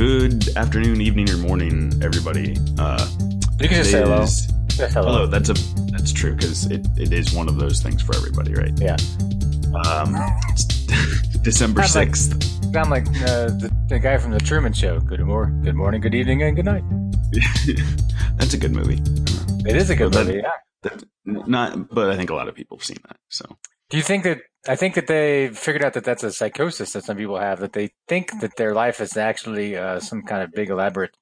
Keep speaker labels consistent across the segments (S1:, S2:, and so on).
S1: Good afternoon, evening, or morning, everybody. Uh,
S2: You can just say hello.
S1: is-
S2: hello.
S1: hello. That's a that's true because it, it is one of those things for everybody, right?
S2: Yeah.
S1: Um, it's December
S2: Sounds like-
S1: sixth.
S2: Sound like uh, the, the guy from the Truman Show. Good morning, good morning, good evening, and good night.
S1: that's a good movie.
S2: It is a good
S1: Well, that-
S2: movie. Yeah.
S1: That, not, but I think a lot of people have seen that. So
S2: Do you think that? I think that they figured out that that's a psychosis that some people have. That they think that their life is actually uh, some kind of big elaborate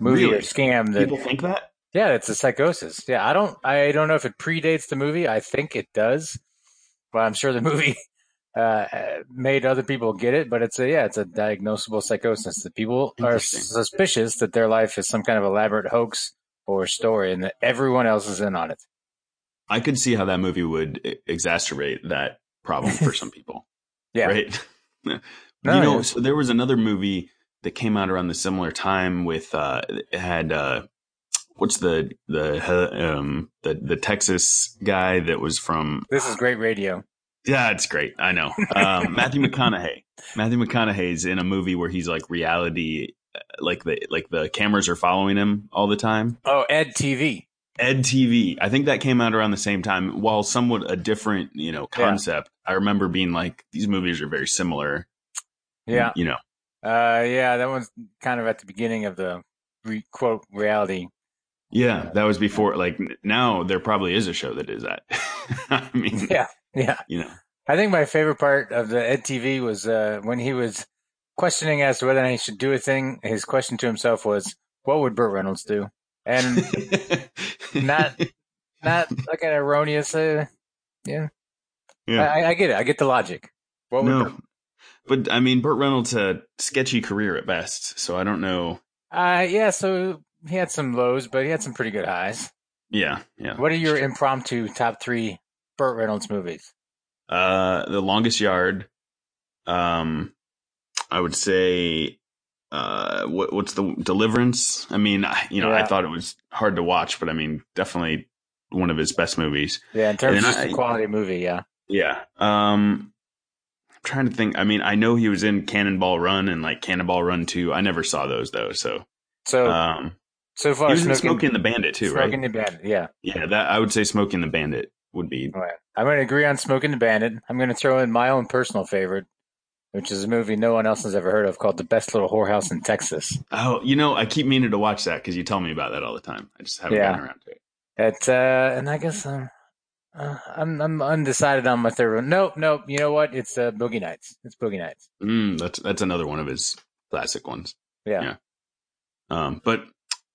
S2: movie
S1: Really?
S2: or scam. That
S1: people think that.
S2: yeah, it's a psychosis. Yeah, I don't. I don't know if it predates the movie. I think it does. But I'm sure the movie uh, made other people get it. But it's a yeah, it's a diagnosable psychosis that people are suspicious that their life is some kind of elaborate hoax or story, and that everyone else is in on it.
S1: I could see how that movie would exacerbate that problem for some people.
S2: Yeah.
S1: Right.
S2: No,
S1: you know,
S2: yeah.
S1: so there was another movie that came out around the similar time with uh it had uh what's the the um the the Texas guy that was from
S2: This is great radio.
S1: yeah it's great I know um Matthew McConaughey Matthew McConaughey's in a movie where he's like reality uh, like the like the cameras are following him all the time
S2: Oh, Ed TV.
S1: Ed TV. I think that came out around the same time. While somewhat a different, you know,
S2: Yeah.
S1: concept. I remember being like, these movies are very similar.
S2: Yeah.
S1: You know,
S2: Uh, yeah, that one's kind of at the beginning of the re- quote reality.
S1: yeah, that was before. Like now, there probably is a show that is that. I mean,
S2: Yeah. Yeah.
S1: you know,
S2: I think my favorite part of the Ed TV was uh, when he was questioning as to whether or not he should do a thing. His question to himself was, "What would Burt Reynolds do?" And not not like an erroneous. Uh, yeah,
S1: yeah,
S2: I, I get it. I get the logic. What
S1: no, but I mean, Burt Reynolds had a sketchy career at best, so I don't know.
S2: uh, yeah, so he had some lows, but he had some pretty good highs.
S1: Yeah, yeah.
S2: What are your impromptu top three Burt Reynolds movies?
S1: Uh, The Longest Yard. Um, I would say, uh, what, what's the Deliverance? I mean, you know, I thought it was hard to watch, but I mean, definitely one of his best movies.
S2: Yeah, in terms of
S1: I-
S2: quality movie, yeah.
S1: Yeah. Um, I'm trying to think. I mean, I know he was in Cannonball Run and like Cannonball Run 2. I never saw those though. So,
S2: So
S1: um,
S2: so
S1: he
S2: far,
S1: was in
S2: Smoking,
S1: Smokey and the Bandit too,
S2: Smoking
S1: right?
S2: the Bandit, yeah.
S1: Yeah. That I would say Smokey and the Bandit would be.
S2: Right. I'm going to agree on Smokey and the Bandit. I'm going to throw in my own personal favorite, which is a movie no one else has ever heard of called The Best Little Whorehouse in Texas.
S1: Oh, you know, I keep meaning to watch that because you tell me about that all the time. I just haven't
S2: Yeah.
S1: gotten around to it.
S2: It, uh, and I guess um, uh, I'm I'm undecided on my third one. Nope, nope. You know what? It's uh, Boogie Nights. It's Boogie Nights.
S1: Mm, that's that's another one of his classic ones.
S2: Yeah.
S1: Yeah. Um, but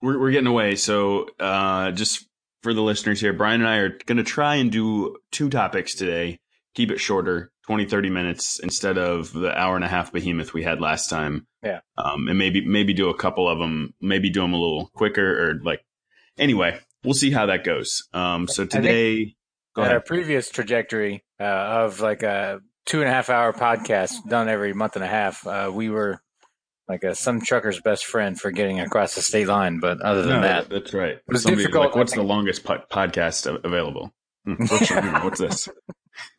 S1: we're we're getting away. So uh, just for the listeners here, Brian and I are going to try and do two topics today. Keep it shorter, 20, 30 minutes instead of the hour and a half behemoth we had last time.
S2: Yeah.
S1: Um, and maybe maybe do a couple of them. Maybe do them a little quicker or like. Anyway, we'll see how that goes. Um, so today, go
S2: At our previous trajectory uh, of like a two and a half hour podcast done every month and a half, uh, we were like a, some trucker's best friend for getting across the state line. But other than
S1: No,
S2: that,
S1: that's right.
S2: difficult,
S1: Like, what's the longest po- podcast available? Hmm, what's this?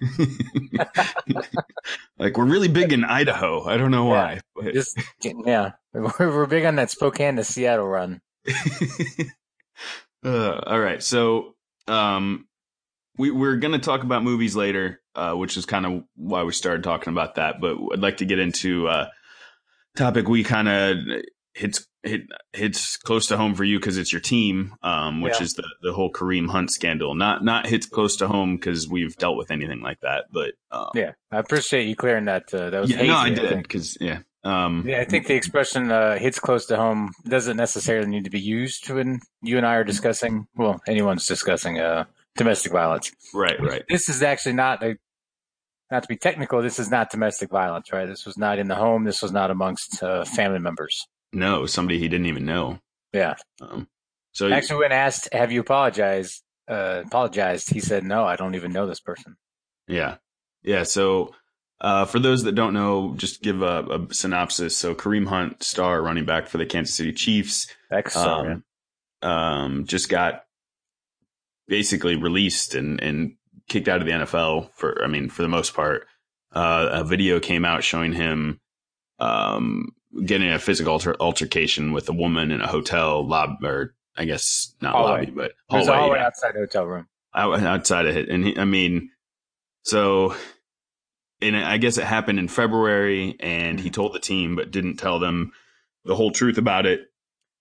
S1: like we're really big in Idaho. I don't know why. but-
S2: just yeah, we're, we're big on that Spokane to Seattle run.
S1: uh, all right, so um, we we're gonna talk about movies later, uh, which is kind of why we started talking about that. But I'd like to get into uh, topic we kind of hits hit hits close to home for you because it's your team, um, which
S2: Yeah.
S1: is the the whole Kareem Hunt scandal. Not not hits close to home because we've dealt with anything like that, but um,
S2: Yeah, I appreciate you clearing that. Uh, that was
S1: yeah,
S2: hazy,
S1: no, I did because yeah. Um,
S2: Yeah, I think the expression uh, "hits close to home" doesn't necessarily need to be used when you and I are discussing. Well, anyone's discussing uh, domestic violence.
S1: right, right.
S2: This is actually not a. Not to be technical, this is not domestic violence, right? This was not in the home. This was not amongst uh, family members.
S1: No, somebody he didn't even know.
S2: Yeah.
S1: Um, so
S2: Actually, when asked, "Have you apologized?" Uh, apologized, he said, "No, I don't even know this person."
S1: Yeah. Yeah. So, uh, for those that don't know, just give a, a synopsis. So, Kareem Hunt, star running back for the Kansas City Chiefs, um, um, just got basically released and, and kicked out of the NFL for, I mean, for the most part. Uh, a video came out showing him um, getting a physical alter- altercation with a woman in a hotel lobby, or I guess not
S2: Hallway.
S1: lobby, but hallway,
S2: hallway
S1: yeah.
S2: outside the hotel room.
S1: out, outside of it. And he, I mean, so, and I guess it happened in February, and he told the team, but didn't tell them the whole truth about it.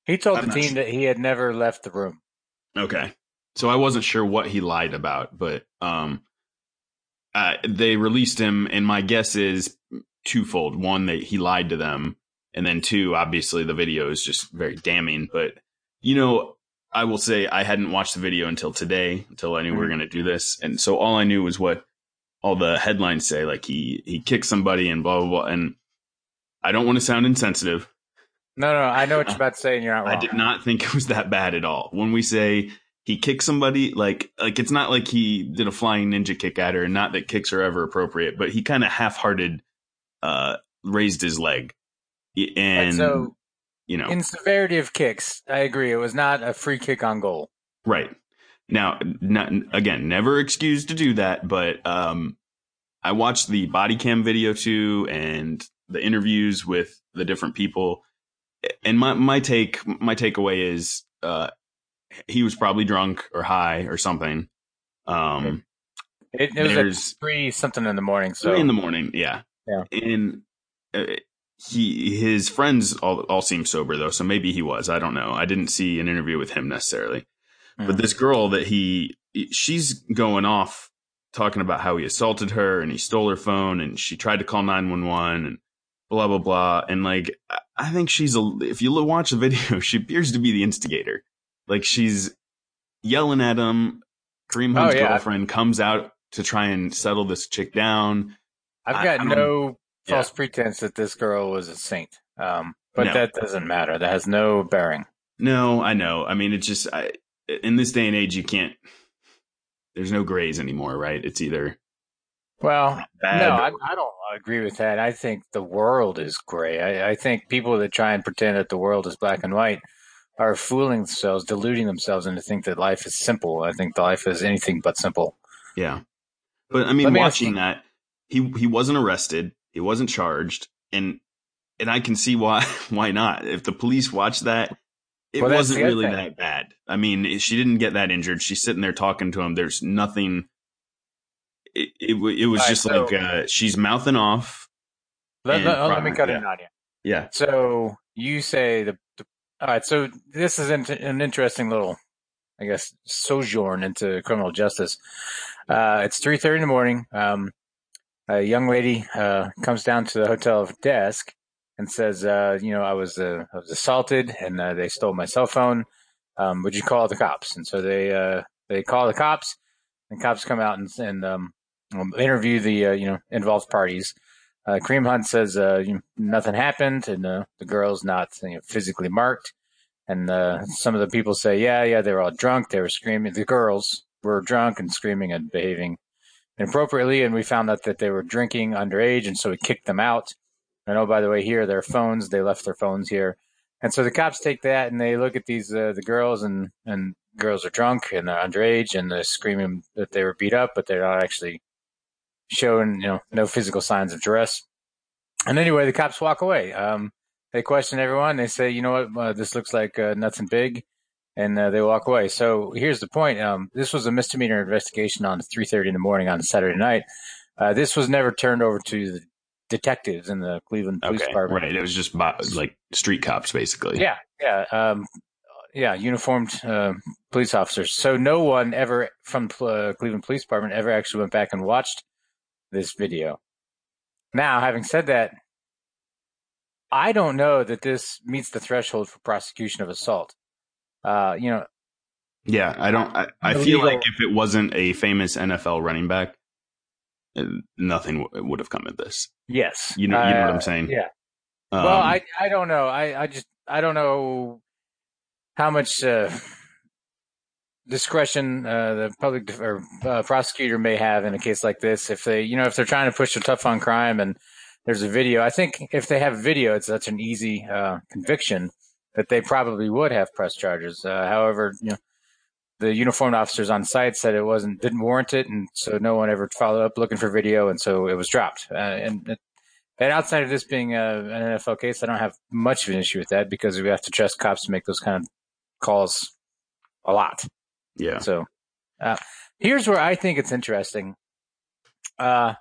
S2: He told
S1: I'm
S2: the team
S1: sure.
S2: that he had never left the room.
S1: Okay. So I wasn't sure what he lied about, but um, uh, they released him, and my guess is twofold: one, that he lied to them, and then two, obviously the video is just very damning. But you know, I will say I hadn't watched the video until today, until I knew we were
S2: Mhm.
S1: going to do this, and so all I knew was what all the headlines say, like he he kicked somebody and blah blah blah. And I don't want to sound insensitive.
S2: No, no, I know what you're about to say, and you're not wrong.
S1: I did not think it was that bad at all. When we say he kicked somebody, like like it's not like he did a flying ninja kick at her, and not that kicks are ever appropriate, but he kind of half-hearted uh raised his leg. And
S2: so,
S1: you know,
S2: in severity of kicks, I agree. It was not a free kick on goal.
S1: right. Now, not, again, never excused to do that, but um I watched the body cam video too and the interviews with the different people. And my my take my takeaway is uh he was probably drunk or high or something. Um
S2: It, it was at three something in the morning. So
S1: three in the morning, yeah.
S2: Yeah.
S1: And uh, he his friends all all seem sober though, so maybe he was. I don't know. I didn't see an interview with him necessarily. But
S2: Mhm.
S1: this girl that he she's going off talking about how he assaulted her and he stole her phone and she tried to call 911 and blah blah blah and like I- think she's a if you watch the video she appears to be the instigator. Like she's yelling at him. Kareem
S2: Oh,
S1: Hunt's
S2: yeah.
S1: girlfriend comes out to try and settle this chick down.
S2: I've got
S1: I don't-
S2: no
S1: yeah.
S2: false pretense that this girl was a saint. Um, but
S1: No.
S2: that doesn't matter. That has no bearing.
S1: No, I know. I mean, it's just I, in this day and age, you can't. There's no grays anymore, right? It's either
S2: Well,
S1: bad.
S2: no, I, I don't agree with that. I think the world is gray. I, I think people that try and pretend that the world is black and white are fooling themselves, deluding themselves into think that life is simple. I think life is anything but simple.
S1: yeah. But I mean,
S2: Let me
S1: watching
S2: you-
S1: that, he he wasn't arrested, he wasn't charged, and and I can see why why not. If the police watched that, it
S2: Well,
S1: wasn't really
S2: thing.
S1: that bad. I mean, she didn't get that injured. She's sitting there talking to him. There's nothing. It it, it was
S2: All right,
S1: just
S2: so-
S1: like uh, she's mouthing off.
S2: Let, let- let me cut
S1: yeah.
S2: in on you.
S1: Yeah.
S2: So you say the, the all right. So this is an, an interesting little, I guess, sojourn into criminal justice. Uh, it's three thirty in the morning. Um, a young lady uh, comes down to the hotel desk and says, uh, "You know, I was uh, I was assaulted and uh, they stole my cell phone. Um, would you call the cops?" And so they uh, they call the cops. And cops come out and, and um, um, interview the uh, you know involved parties. Uh, Kareem Hunt says uh, you know, nothing happened, and the girl's not you know, physically marked. And some of the people say, yeah, yeah, they were all drunk. They were screaming. The girls were drunk and screaming and behaving inappropriately. And we found out that they were drinking underage, and so we kicked them out. And oh, by the way, here their phones. They left their phones here. And so the cops take that and they look at these uh, the girls, and and girls are drunk and they're underage, and they're screaming that they were beat up, but they're not actually showing you know no physical signs of duress. And anyway, the cops walk away. Um, they question everyone. They say, you know what, uh, this looks like uh, nothing big, and uh, they walk away. So here's the point: um, this was a misdemeanor investigation on 3:30 in the morning on Saturday night. Uh, this was never turned over to the detectives in the Cleveland Police
S1: Okay.
S2: Department.
S1: Right. It was just bo- like street cops, basically.
S2: Yeah, yeah, um, yeah, uniformed uh, police officers. So no one ever from uh, Cleveland Police Department ever actually went back and watched this video. Now, having said that, I don't know that this meets the threshold for prosecution of assault. Uh, you know,
S1: Yeah, I don't. I, I feel like if it wasn't a famous NFL running back, uh, nothing w- would have come of this.
S2: yes,
S1: You know, you know what
S2: Uh,
S1: I'm saying.
S2: Yeah.
S1: Um,
S2: well, I I don't know. I I just I don't know how much uh, discretion uh, the public def- or uh, prosecutor may have in a case like this. If they, you know, if they're trying to push a tough on crime and there's a video, I think if they have video, it's such an easy uh, conviction that they probably would have press charges. Uh, however, you know. The uniformed officers on site said it wasn't didn't warrant it, and so no one ever followed up looking for video, and so it was dropped. Uh, and it, And outside of this being a, an NFL case, I don't have much of an issue with that because we have to trust cops to make those kind of calls a lot.
S1: Yeah.
S2: So uh, here's where I think it's interesting. Uh,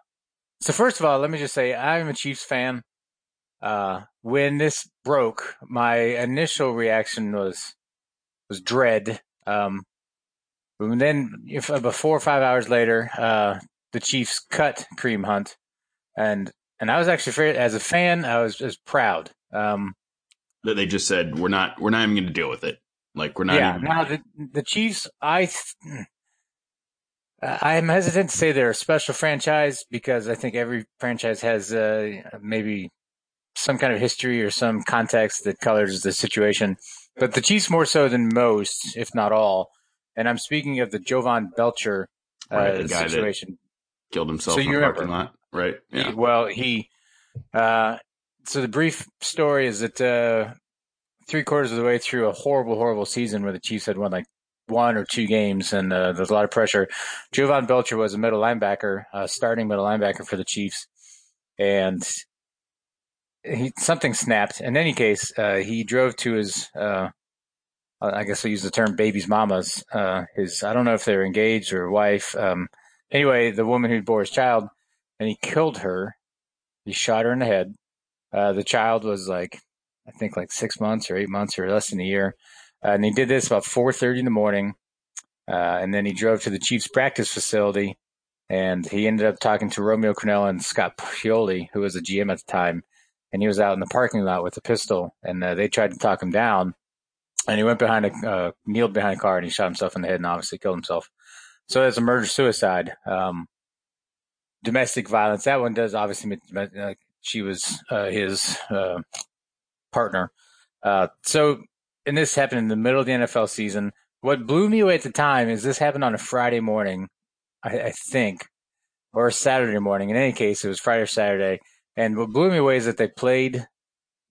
S2: so first of all, let me just say I'm a Chiefs fan. Uh, when this broke, my initial reaction was was dread. Um, and then, if about four or five hours later, uh, the Chiefs cut Kareem Hunt, and and I was actually as a fan, I was just proud. Um,
S1: that they just said we're not we're not even going to deal with it. Like we're not.
S2: Yeah.
S1: Even-
S2: now the the Chiefs, I I'm hesitant to say they're a special franchise because I think every franchise has uh, maybe some kind of history or some context that colors the situation. But the Chiefs more so than most, if not all. And I'm speaking of the Jovan Belcher uh,
S1: Right, the guy that-
S2: situation.
S1: killed himself
S2: So
S1: in
S2: you
S1: the
S2: remember.
S1: parking lot. Right.
S2: He-
S1: Yeah.
S2: well, he. Uh, so the brief story is that uh, three quarters of the way through a horrible, horrible season where the Chiefs had won like one or two games and uh, there's a lot of pressure. Jovan Belcher was a middle linebacker, uh, starting middle linebacker for the Chiefs, and he something snapped. In any case, uh, he drove to his. Uh, I guess I use the term "baby's mama's." Uh, his I don't know if they were engaged or wife. Um, anyway, the woman who bore his child, and he killed her. He shot her in the head. Uh, the child was like, I think like six months or eight months or less than a year. Uh, and he did this about 4.30 in the morning. Uh, and then he drove to the Chiefs practice facility and he ended up talking to Romeo Crennel and Scott Pioli, who was a GM at the time. And he was out in the parking lot with a pistol and uh, they tried to talk him down. And he went behind a, uh, kneeled behind a car and he shot himself in the head and obviously killed himself. So it's a murder suicide. Um, domestic violence. That one does obviously. Uh, she was uh, his uh, partner. Uh, so, and this happened in the middle of the NFL season. What blew me away at the time is this happened on a Friday morning, I, I think, or a Saturday morning. In any case, it was Friday or Saturday. And what blew me away is that they played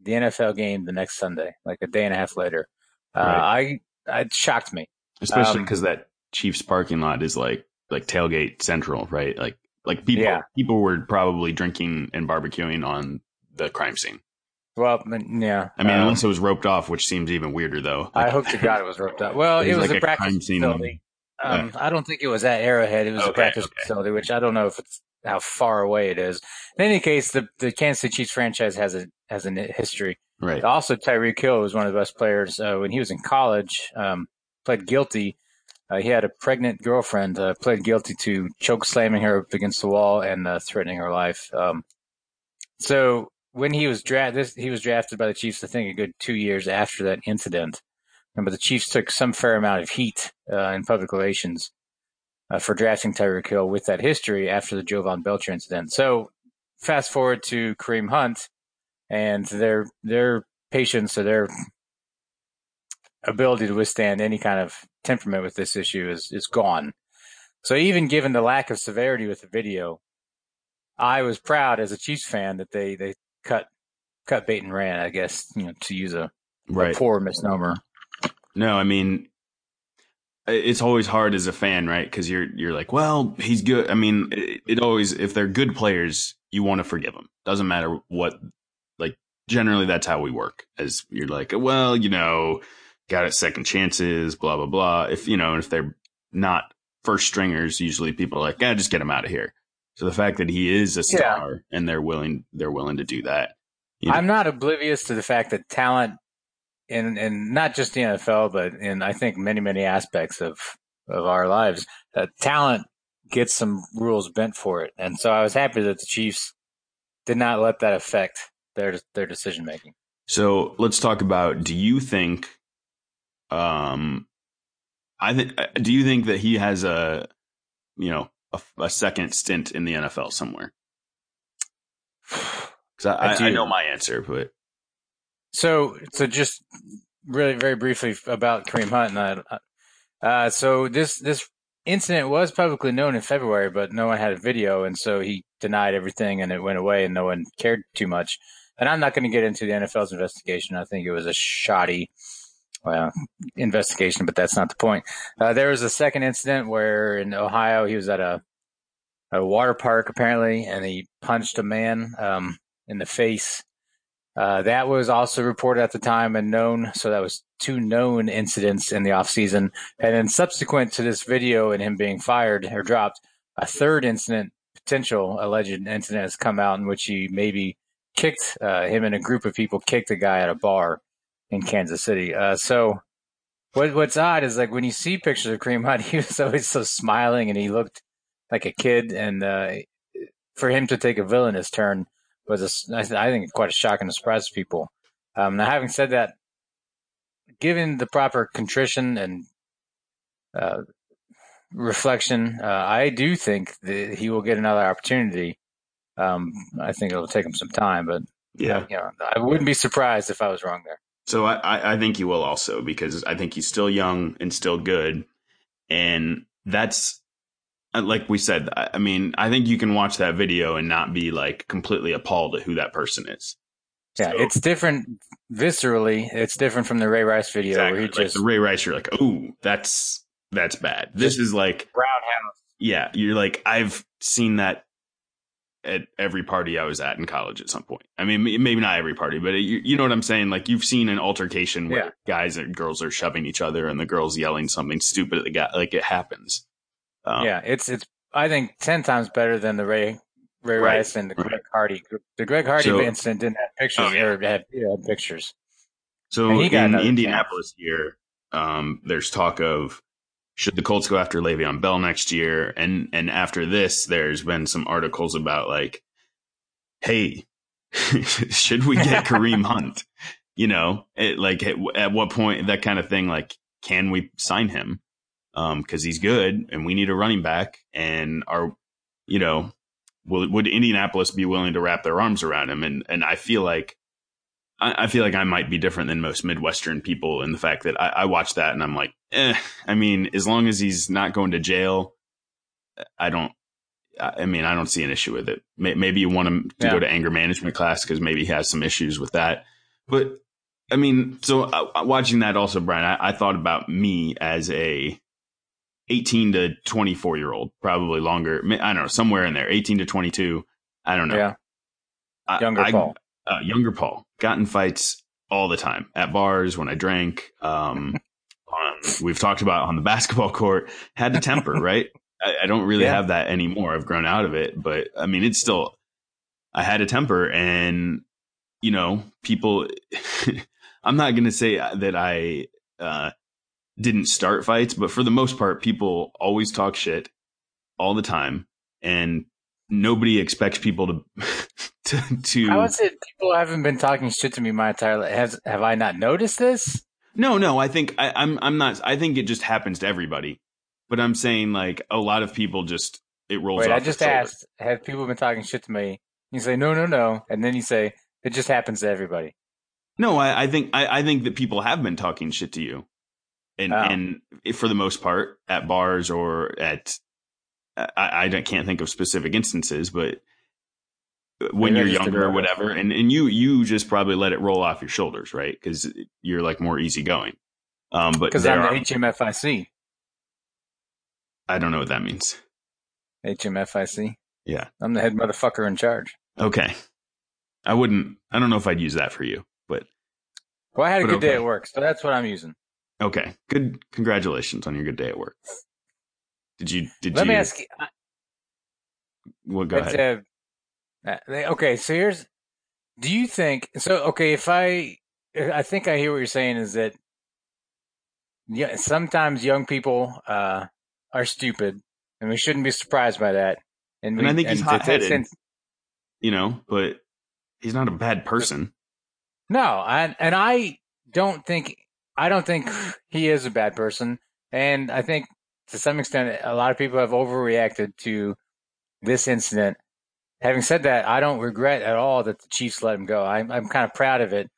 S2: the NFL game the next Sunday, like a day and a half later. Uh, I, it shocked me.
S1: Especially
S2: um,
S1: because that Chiefs parking lot is like like tailgate central, right? Like like people
S2: Yeah.
S1: people were probably drinking and barbecuing on the crime scene.
S2: Well, yeah.
S1: I mean,
S2: um,
S1: unless it was roped off, which seems even weirder though.
S2: I hope to God it was roped up. Well,
S1: It
S2: it
S1: was
S2: was
S1: like
S2: a
S1: a
S2: practice
S1: crime scene.
S2: facility. Um, I don't think it was at Arrowhead. It was a practice
S1: okay.
S2: facility, which I don't know if it's how far away it is. In any case, the the Kansas City Chiefs franchise has a has a history.
S1: right.
S2: Also, Tyreek Hill was one of the best players uh, when he was in college. Um, pled guilty. Uh, he had a pregnant girlfriend. Uh, pled guilty to choke slamming her up against the wall and uh, threatening her life. Um, so when he was drafted, he was drafted by the Chiefs. I think a good two years after that incident. But the Chiefs took some fair amount of heat uh, in public relations uh, for drafting Tyreek Hill with that history after the Jovan Belcher incident. So fast forward to Kareem Hunt and their their patience or their ability to withstand any kind of temperament with this issue is is gone. So even given the lack of severity with the video, I was proud as a Chiefs fan that they they cut cut bait and ran. I guess you know to use a, a poor misnomer.
S1: No, I mean, it's always hard as a fan, right? Because you're you're like, well, he's good. I mean, it, it always if they're good players, you want to forgive them. Doesn't matter what. Like generally, that's how we work. As you're like, well, you know, got it second chances, blah blah blah. If you know, if they're not first stringers, usually people are like, yeah, just get him out of here. So the fact that he is a
S2: Yeah.
S1: star and they're willing they're willing to do that. You know?
S2: I'm not oblivious to the fact that talent in in not just the NFL, but in I think many many aspects of of our lives, uh, talent gets some rules bent for it, and so I was happy that the Chiefs did not let that affect their their decision making.
S1: So let's talk about. Do you think? Um, I think. Do you think that he has a, you know, a, a second stint in the NFL somewhere? Because I,
S2: I
S1: I, I know my answer, but
S2: So, so just really very briefly about Kareem Hunt. And I, uh, so this this incident was publicly known in February, but no one had a video, and so he denied everything, and it went away, and no one cared too much. And I'm not going to get into the NFL's investigation. I think it was a shoddy well, investigation, but that's not the point. Uh, there was a second incident where in Ohio he was at a a water park apparently, and he punched a man. Um, in the face. Uh, that was also reported at the time and known. So that was two known incidents in the offseason. And then subsequent to this video and him being fired or dropped, a third incident, potential alleged incident has come out in which he maybe kicked uh, him and a group of people kicked a guy at a bar in Kansas City. Uh, so what, what's odd is like when you see pictures of Kareem Hunt, he was always so smiling and he looked like a kid. And uh, for him to take a villainous turn was, a, I think, quite a shock and a surprise to people. Um, now, having said that, given the proper contrition and uh, reflection, uh, I do think that he will get another opportunity. Um, I think it'll take him some time, but yeah, you know, I wouldn't be surprised if I was wrong there.
S1: So I, I think he will also because I think he's still young and still good, and that's like we said. I mean, I think you can watch that video and not be like completely appalled at who that person is.
S2: Yeah, so, it's different viscerally. It's different from the Ray Rice video exactly. where he just
S1: the Ray Rice. You're like, oh, that's that's bad. This is like
S2: roundhouse.
S1: Yeah, you're like I've seen that at every party I was at in college at some point. I mean, maybe not every party, but you, you know what I'm saying? Like you've seen an altercation where yeah. guys and girls are shoving each other and the girls yelling something stupid at the guy. Like it happens.
S2: Um, yeah, it's it's I think ten times better than the Ray Ray right, Rice and the Greg right. Hardy. The Greg Hardy so, incident didn't have pictures. Oh, yeah. Or had, had pictures.
S1: So in Indianapolis chance. here, um, there's talk of should the Colts go after Le'Veon Bell next year? And and after this, there's been some articles about like, hey, should we get Kareem Hunt? You know, it, like at, at, what point that kind of thing? Like, can we sign him? Um, because he's good, and we need a running back. And our, you know, will, would Indianapolis be willing to wrap their arms around him? And and I feel like I, feel like I might be different than most Midwestern people in the fact that I, I watch that and I'm like, eh. I mean, as long as he's not going to jail, I don't. I mean, I don't see an issue with it. Maybe you want him to yeah. go to anger management class because maybe he has some issues with that. But I mean, so uh, watching that also, Brian, I, I, thought about me as a 18 to 24 year old, probably longer. I don't know, somewhere in there, 18 to 22. I don't know.
S2: Yeah. Younger I, Paul
S1: uh, younger Paul got in fights all the time at bars when I drank. Um, on, we've talked about on the basketball court, had a temper, right? I, I, don't really yeah. have that anymore. I've grown out of it, but I mean, it's still, I had a temper and, you know, people, I'm not going to say that I, uh, didn't start fights, but for the most part, people always talk shit all the time. And nobody expects people to to, to
S2: How is it people haven't been talking shit to me my entire life? Has have I not noticed this?
S1: No, no. I think I, I'm I'm not. I think it just happens to everybody. But I'm saying like a lot of people just it rolls. Wait, I
S2: just asked. Have people been talking shit to me? You say no, no, no, and then you say it just happens to everybody.
S1: No, I, I think I, I think that people have been talking shit to you, and oh. and for the most part at bars or at I, I can't think of specific instances, but when Maybe you're younger or whatever, and, and you you just probably let it roll off your shoulders, right? Because you're like more easygoing. Um, but
S2: because I'm the HMFIC.
S1: I don't know what that means.
S2: HMFIC.
S1: Yeah,
S2: I'm the head motherfucker in charge.
S1: Okay, I wouldn't. I don't know if I'd use that for you, but
S2: well, I had a good okay. day at work, so that's what I'm using.
S1: Okay, good. Congratulations on your good day at work. Did you? Did
S2: Let
S1: you?
S2: me ask you.
S1: Well, go ahead.
S2: Uh, okay, so here's. Do you think so? Okay, if I, I think I hear what you're saying is that, yeah, sometimes young people uh, are stupid, and we shouldn't be surprised by that.
S1: And, and we, I think he's hot headed. You know, but he's not a bad person.
S2: No, and and I don't think I don't think he is a bad person, and I think to some extent a lot of people have overreacted to this incident Having said that, I don't regret at all that the Chiefs let him go. I'm, I'm kind of proud of it.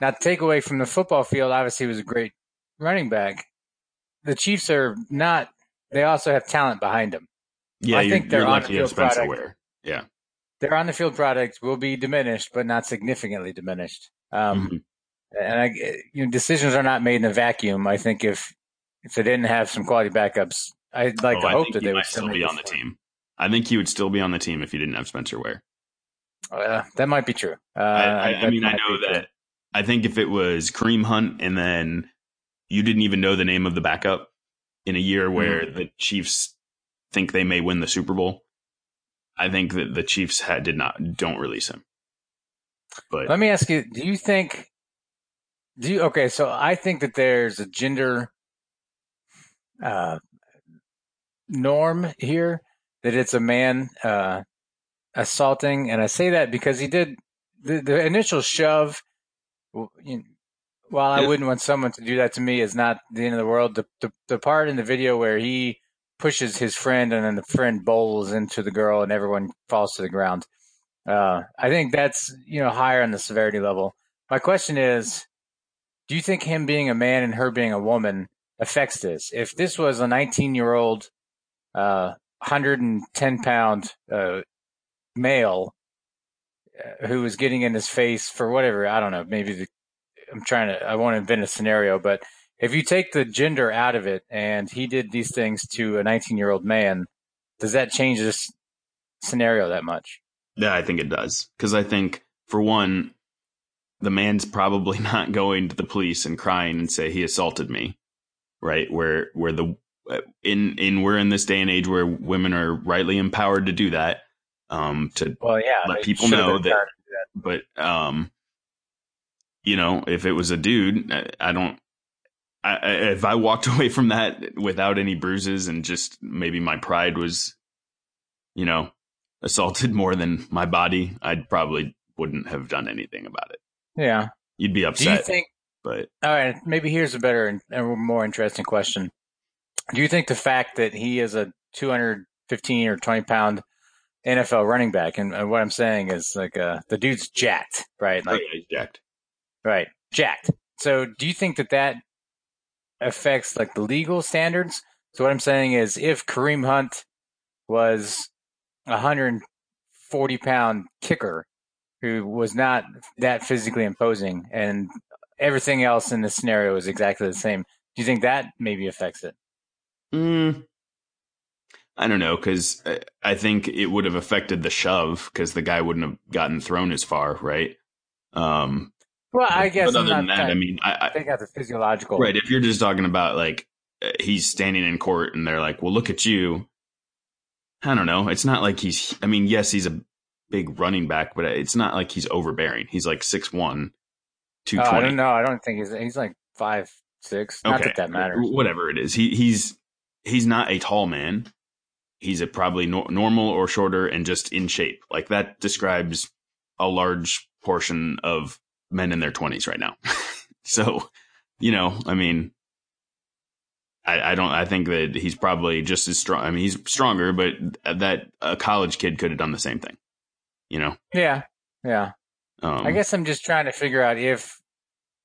S2: Now, to take away from the football field, obviously, he was a great running back. The Chiefs are not, they also have talent behind them.
S1: Yeah, I think they're on the field product. Yeah.
S2: Their on the field product will be diminished, but not significantly diminished. Um, mm-hmm. And I, you know, decisions are not made in a vacuum. I think if if they didn't have some quality backups, I'd like oh, to I hope that they would
S1: still be on the team. I think he would still be on the team if he didn't have Spencer Ware.
S2: Uh, that might be true. Uh,
S1: I, I, I mean, I know
S2: be true.
S1: that. I think if it was Kareem Hunt and then you didn't even know the name of the backup in a year where the Chiefs think they may win the Super Bowl, I think that the Chiefs had, did not don't release him. But
S2: Let me ask you: Do you think? Do you okay? So I think that there's a gender uh, norm here that it's a man uh, assaulting, and I say that because he did the, the initial shove. you- While I wouldn't want someone to do that to me, is not the end of the world. The, the the part in the video where he pushes his friend and then the friend bowls into the girl and everyone falls to the ground. Uh, I think that's you know higher on the severity level. My question is, do you think him being a man and her being a woman affects this? If this was a 19 year old, uh, 110 pound uh, male uh, who was getting in his face for whatever I don't know, maybe the, I'm trying to I won't invent a scenario, but if you take the gender out of it and he did these things to a 19 year old man, does that change this scenario that much?
S1: Yeah, I think it does. Because I think, for one, the man's probably not going to the police and crying and say he assaulted me, right? Where where the in in we're in this day and age where women are rightly empowered to do that. Um, to
S2: Well, yeah,
S1: Let people know
S2: been
S1: that- but um, you know, if it was a dude, I, I don't. I, I, if I walked away from that without any bruises and just maybe my pride was, you know, assaulted more than my body, I'd probably wouldn't have done anything about it.
S2: Yeah.
S1: You'd be upset.
S2: Do you think?
S1: but
S2: All right, maybe here's a better and more interesting question. Do you think the fact that he is a 215 or 20 pound NFL running back, and, and what I'm saying is like uh, the dude's jacked, right?
S1: oh,
S2: Like,
S1: yeah, he's jacked.
S2: right, jacked. So, do you think that that affects like the legal standards? So, what I'm saying is, if Kareem Hunt was a 140 pound kicker who was not that physically imposing, and everything else in the scenario is exactly the same, do you think that maybe affects it?
S1: Mm, I don't know because I, I think it would have affected the shove because the guy wouldn't have gotten thrown as far, right? Um,
S2: Well, I guess
S1: other than that, I mean, I, I,
S2: take out the physiological.
S1: Right. If you're just talking about like uh, he's standing in court and they're like, well, look at you. I don't know. It's not like he's, I mean, yes, he's a big running back, but it's not like he's overbearing. He's like 6'1,
S2: Oh, I
S1: 220.
S2: don't know. I don't think he's he's like five six. Not that that matters.
S1: Whatever it is. He, he's, he's not a tall man. He's a probably nor- normal or shorter and just in shape. Like that describes a large portion of men in their 20s right now. so, you know, I mean, I, I don't. I think that he's probably just as strong. I mean, he's stronger, but that a college kid could have done the same thing. You know.
S2: Yeah, yeah.
S1: Um,
S2: I guess I'm just trying to figure out if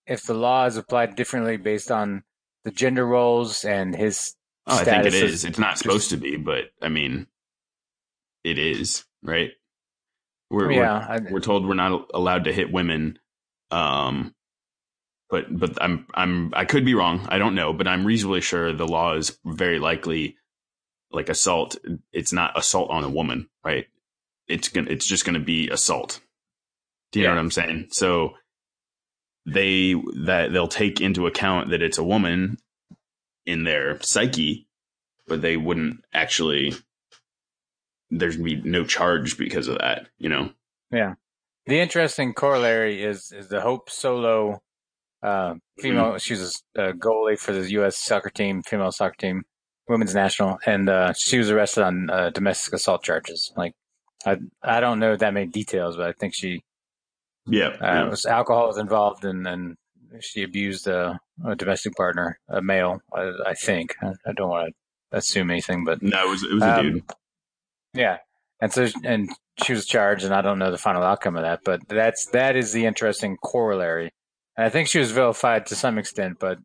S2: if the law is applied differently based on the gender roles and his.
S1: Oh, I think it is. It's not supposed to be, but I mean, it is, right? We're
S2: yeah,
S1: we're, we're told we're not allowed to hit women. Um, but but I'm I'm I could be wrong. I don't know, but I'm reasonably sure the law is very likely like assault. It's not assault on a woman, right? It's gonna it's just gonna be assault. Do you know what I'm saying? So they that they'll take into account that it's a woman in their psyche, but they wouldn't actually. There's gonna be no charge because of that, you know. Yeah.
S2: The interesting corollary is is the Hope Solo, uh, female. She was a goalie for the U.S. soccer team, female soccer team, women's national, and uh, she was arrested on uh, domestic assault charges. Like, I I don't know that many details, but I think she
S1: Yeah,
S2: uh,
S1: yeah.
S2: was alcohol was involved, and and she abused a, a domestic partner, a male. I, I think I, I don't want to assume anything, but
S1: no, it was it was a
S2: Um,
S1: dude.
S2: yeah. And so, and she was charged, and I don't know the final outcome of that, but that's that is the interesting corollary. And I think she was vilified to some extent, but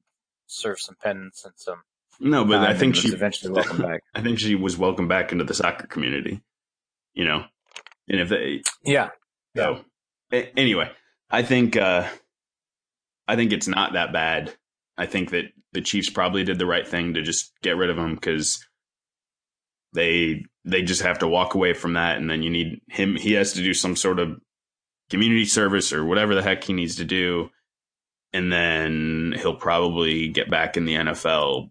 S2: served some penance and some.
S1: No, but I think she
S2: eventually welcomed back.
S1: I think she was welcomed back into the soccer community. You know, and if they
S2: Yeah,
S1: so a- anyway, I think uh I think it's not that bad. I think that the Chiefs probably did the right thing to just get rid of him because they they just have to walk away from that, and then you need him. He has to do some sort of community service or whatever the heck he needs to do. And then he'll probably get back in the NFL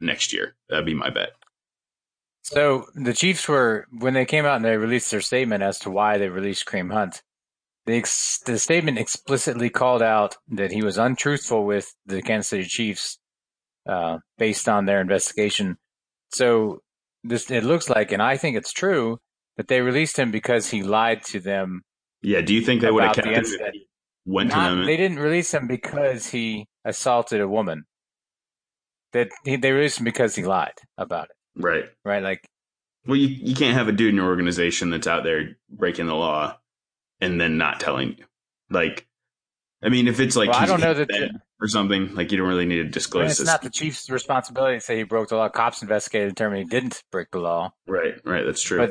S1: next year. That'd be my bet.
S2: So the Chiefs were when they came out and they released their statement as to why they released Kareem Hunt. The, ex- the statement explicitly called out that he was untruthful with the Kansas City Chiefs uh, based on their investigation. So this it looks like, and I think it's true that they released him because he lied to them.
S1: Yeah. Do you think they would have kept him went
S2: Not-
S1: to them?
S2: they didn't release him because he assaulted a woman. That he, they released him because he lied about it.
S1: Right.
S2: Right? Like
S1: Well, you, you can't have a dude in your organization that's out there breaking the law and then not telling you. Like, I mean, if it's like
S2: Well, I don't know that
S1: bed or something, like you don't really need to disclose
S2: it's
S1: this.
S2: not the chief's responsibility to say he broke the law. Cops investigated and determined he didn't break the law.
S1: right, right. That's true.
S2: But,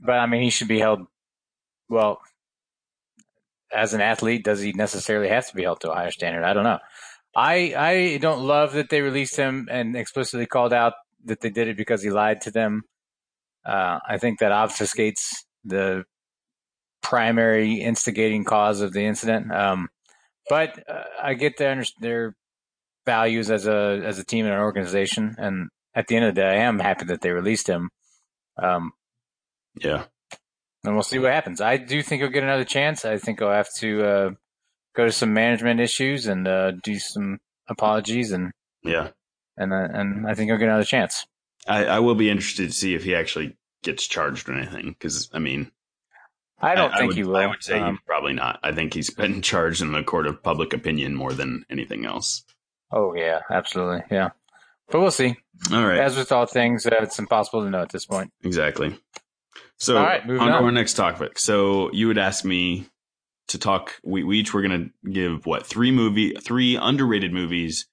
S2: but I mean, he should be held. Well, as an athlete, does he necessarily have to be held to a higher standard? I don't know. I I don't love that they released him and explicitly called out that they did it because he lied to them. Uh, I think that obfuscates the primary instigating cause of the incident. Um, but uh, I get their their values as a as a team and an organization, and at the end of the day, I am happy that they released him. Um,
S1: yeah.
S2: and we'll see what happens. I do think he'll get another chance. I think he'll have to uh, go to some management issues and uh, do some apologies, and
S1: Yeah.
S2: And uh, and I think he'll get another chance.
S1: I, I will be interested to see if he actually gets charged or anything. Because, I mean,
S2: I don't
S1: I,
S2: think
S1: would,
S2: he will.
S1: I would say
S2: Um,
S1: probably not. I think he's been charged in the court of public opinion more than anything else.
S2: oh yeah, absolutely, yeah. But we'll see.
S1: All right.
S2: As with all things, uh, it's impossible to know at this point.
S1: Exactly. So
S2: All right, moving
S1: on to our next topic. So you would ask me to talk. We, we each were going to give what three movie, three underrated movies,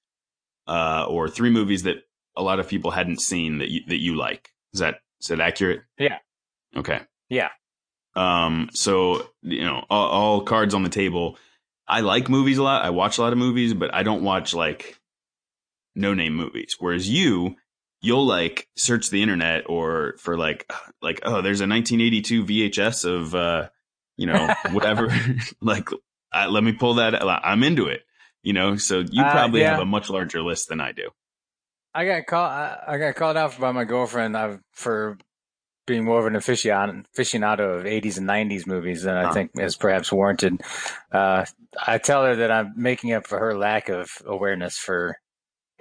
S1: uh, or three movies that a lot of people hadn't seen that you, that you like. Is that is that accurate?
S2: Yeah.
S1: Okay.
S2: Yeah.
S1: Um. So you know, all, all cards on the table. I like movies a lot. I watch a lot of movies, but I don't watch like no name movies. Whereas you, you'll like search the internet or for like like oh there's a 1982 VHS of uh you know whatever like uh, let me pull that. I'm into it you know so you
S2: Uh,
S1: probably
S2: yeah.
S1: have a much larger list than I do
S2: I got called. I I got called out by my girlfriend uh, for being more of an aficionado, aficionado of 80s and 90s movies than I
S1: Huh.
S2: think is perhaps warranted. Uh, I tell her that I'm making up for her lack of awareness for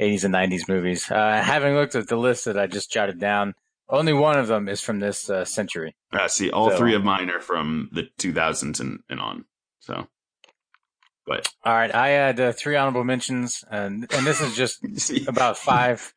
S2: 80s and 90s movies. Uh, having looked at the list that I just jotted down, only one of them is from this uh, century.
S1: uh, see all
S2: So-
S1: three of mine are from the 2000s and, and on so but
S2: All right, I had uh, three honorable mentions, and and this is just about five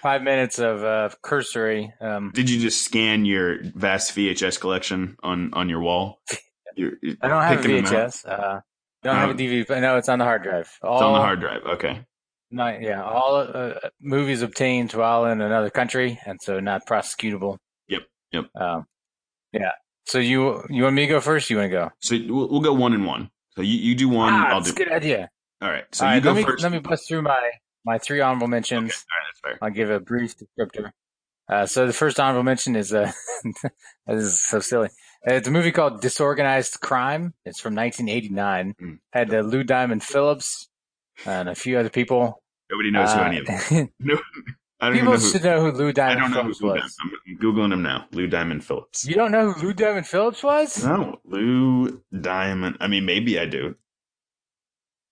S2: five minutes of uh, cursory. Um,
S1: did you just scan your vast VHS collection on on your wall You're, you're
S2: I don't have a
S1: picking them out?
S2: VHS. Uh, don't have a. DVD, but no, it's on the hard drive. All,
S1: It's on the hard drive. Okay.
S2: Not, yeah, all uh, movies obtained while in another country, and so not prosecutable.
S1: Yep, yep.
S2: Um, yeah. So you you want me to go first? You want to go?
S1: So we'll, we'll go one and one. So you, you do one.
S2: ah,
S1: I'll
S2: that's
S1: do.
S2: a good idea.
S1: All right. So
S2: all
S1: you
S2: right,
S1: go
S2: let me
S1: first.
S2: let me bust through my my three honorable mentions.
S1: All right, that's fair.
S2: I'll give a brief descriptor. Uh, so the first honorable mention is uh, this is so silly. Uh, it's a movie called Disorganized Crime. It's from 1989.
S1: Mm.
S2: Had uh, Lou Diamond Phillips and a few other people.
S1: Nobody knows who
S2: Uh,
S1: any of them. I don't
S2: people
S1: know who.
S2: should know who Lou Diamond
S1: I
S2: Diamond
S1: don't know who
S2: Phillips
S1: Lou Diamond.
S2: was.
S1: I'm googling him now. Lou Diamond Phillips.
S2: You don't know who Lou Diamond Phillips was?
S1: No, Lou Diamond. I mean, maybe I do.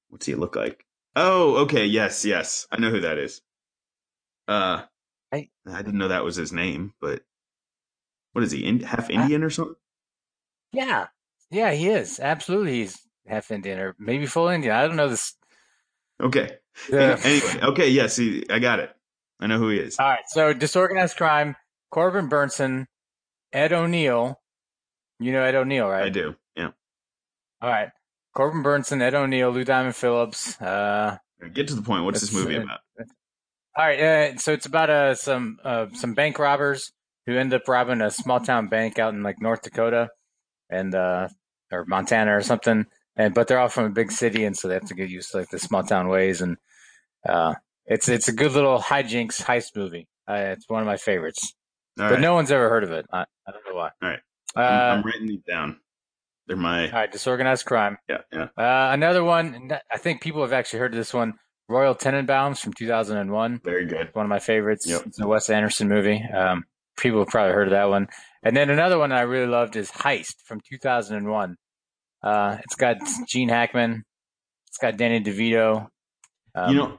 S1: What's he look like? Oh, okay. Yes, yes. I know who that is. Uh,
S2: I-
S1: I didn't know that was his name, but what is he? In, half Indian or something?
S2: Yeah, yeah, he is. Absolutely, he's half Indian or maybe full Indian. I don't know this.
S1: Okay.
S2: the-
S1: anyway, okay. Yeah. See, I got it. I know who he is.
S2: All right, so disorganized crime. Corbin Bernsen, Ed O'Neill. You know Ed O'Neill, right?
S1: I do. Yeah.
S2: All right. Corbin Bernsen, Ed O'Neill, Lou Diamond Phillips. Uh,
S1: Get to the point. What's this movie about?
S2: all right. Uh, so it's about uh, some uh, some bank robbers who end up robbing a small town bank out in like North Dakota and uh, or Montana or something. And but they're all from a big city, and so they have to get used to like the small town ways. And uh, it's it's a good little hijinks heist movie. Uh, it's one of my favorites,
S1: All
S2: but
S1: right.
S2: no one's ever heard of it. I, I don't know why.
S1: All right.
S2: Uh,
S1: I'm, I'm writing these down. They're my
S2: All right, disorganized crime.
S1: yeah yeah.
S2: Uh, another one. I think people have actually heard of this one. Royal Tenenbaums from 2001.
S1: Very good.
S2: One of my favorites.
S1: Yep.
S2: It's a Wes Anderson movie. Um, people have probably heard of that one. And then another one I really loved is Heist from 2001. Uh, it's got Gene Hackman. It's got Danny DeVito. Um,
S1: you know,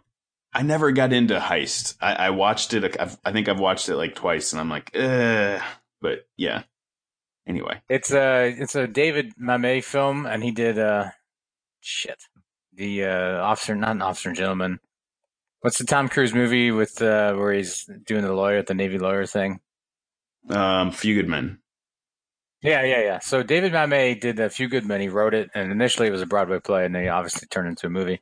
S1: I never got into Heist. I, I watched it. I've, I think I've watched it like twice, and I'm like, Ugh. but yeah. Anyway,
S2: it's a it's a David Mamet film, and he did uh, shit. The uh, officer, not an officer and gentleman. What's the Tom Cruise movie with uh, where he's doing the lawyer, the Navy lawyer thing?
S1: um, Few Good Men.
S2: Yeah, yeah, yeah. So David Mamet did A Few Good Men. He wrote it, and initially it was a Broadway play, and they obviously turned into a movie.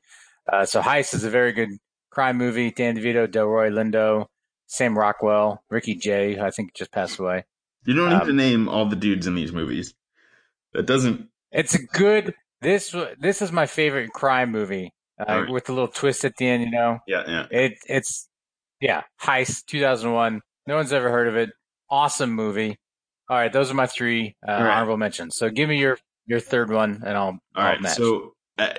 S2: Uh, so Heist is a very good crime movie. Dan DeVito, Delroy Lindo, Sam Rockwell, Ricky Jay, who I think just passed away.
S1: You don't need
S2: Um,
S1: to name all the dudes in these movies. That doesn't.
S2: It's a good. This this is my favorite crime movie uh,
S1: right.
S2: with a little twist at the end. You know,
S1: Yeah, yeah.
S2: it it's yeah, Heist, two thousand one. No one's ever heard of it. Awesome movie. All right, those are my three uh,
S1: right.
S2: honorable mentions. So give me your your third one, and I'll
S1: All
S2: I'll
S1: right.
S2: match.
S1: So uh,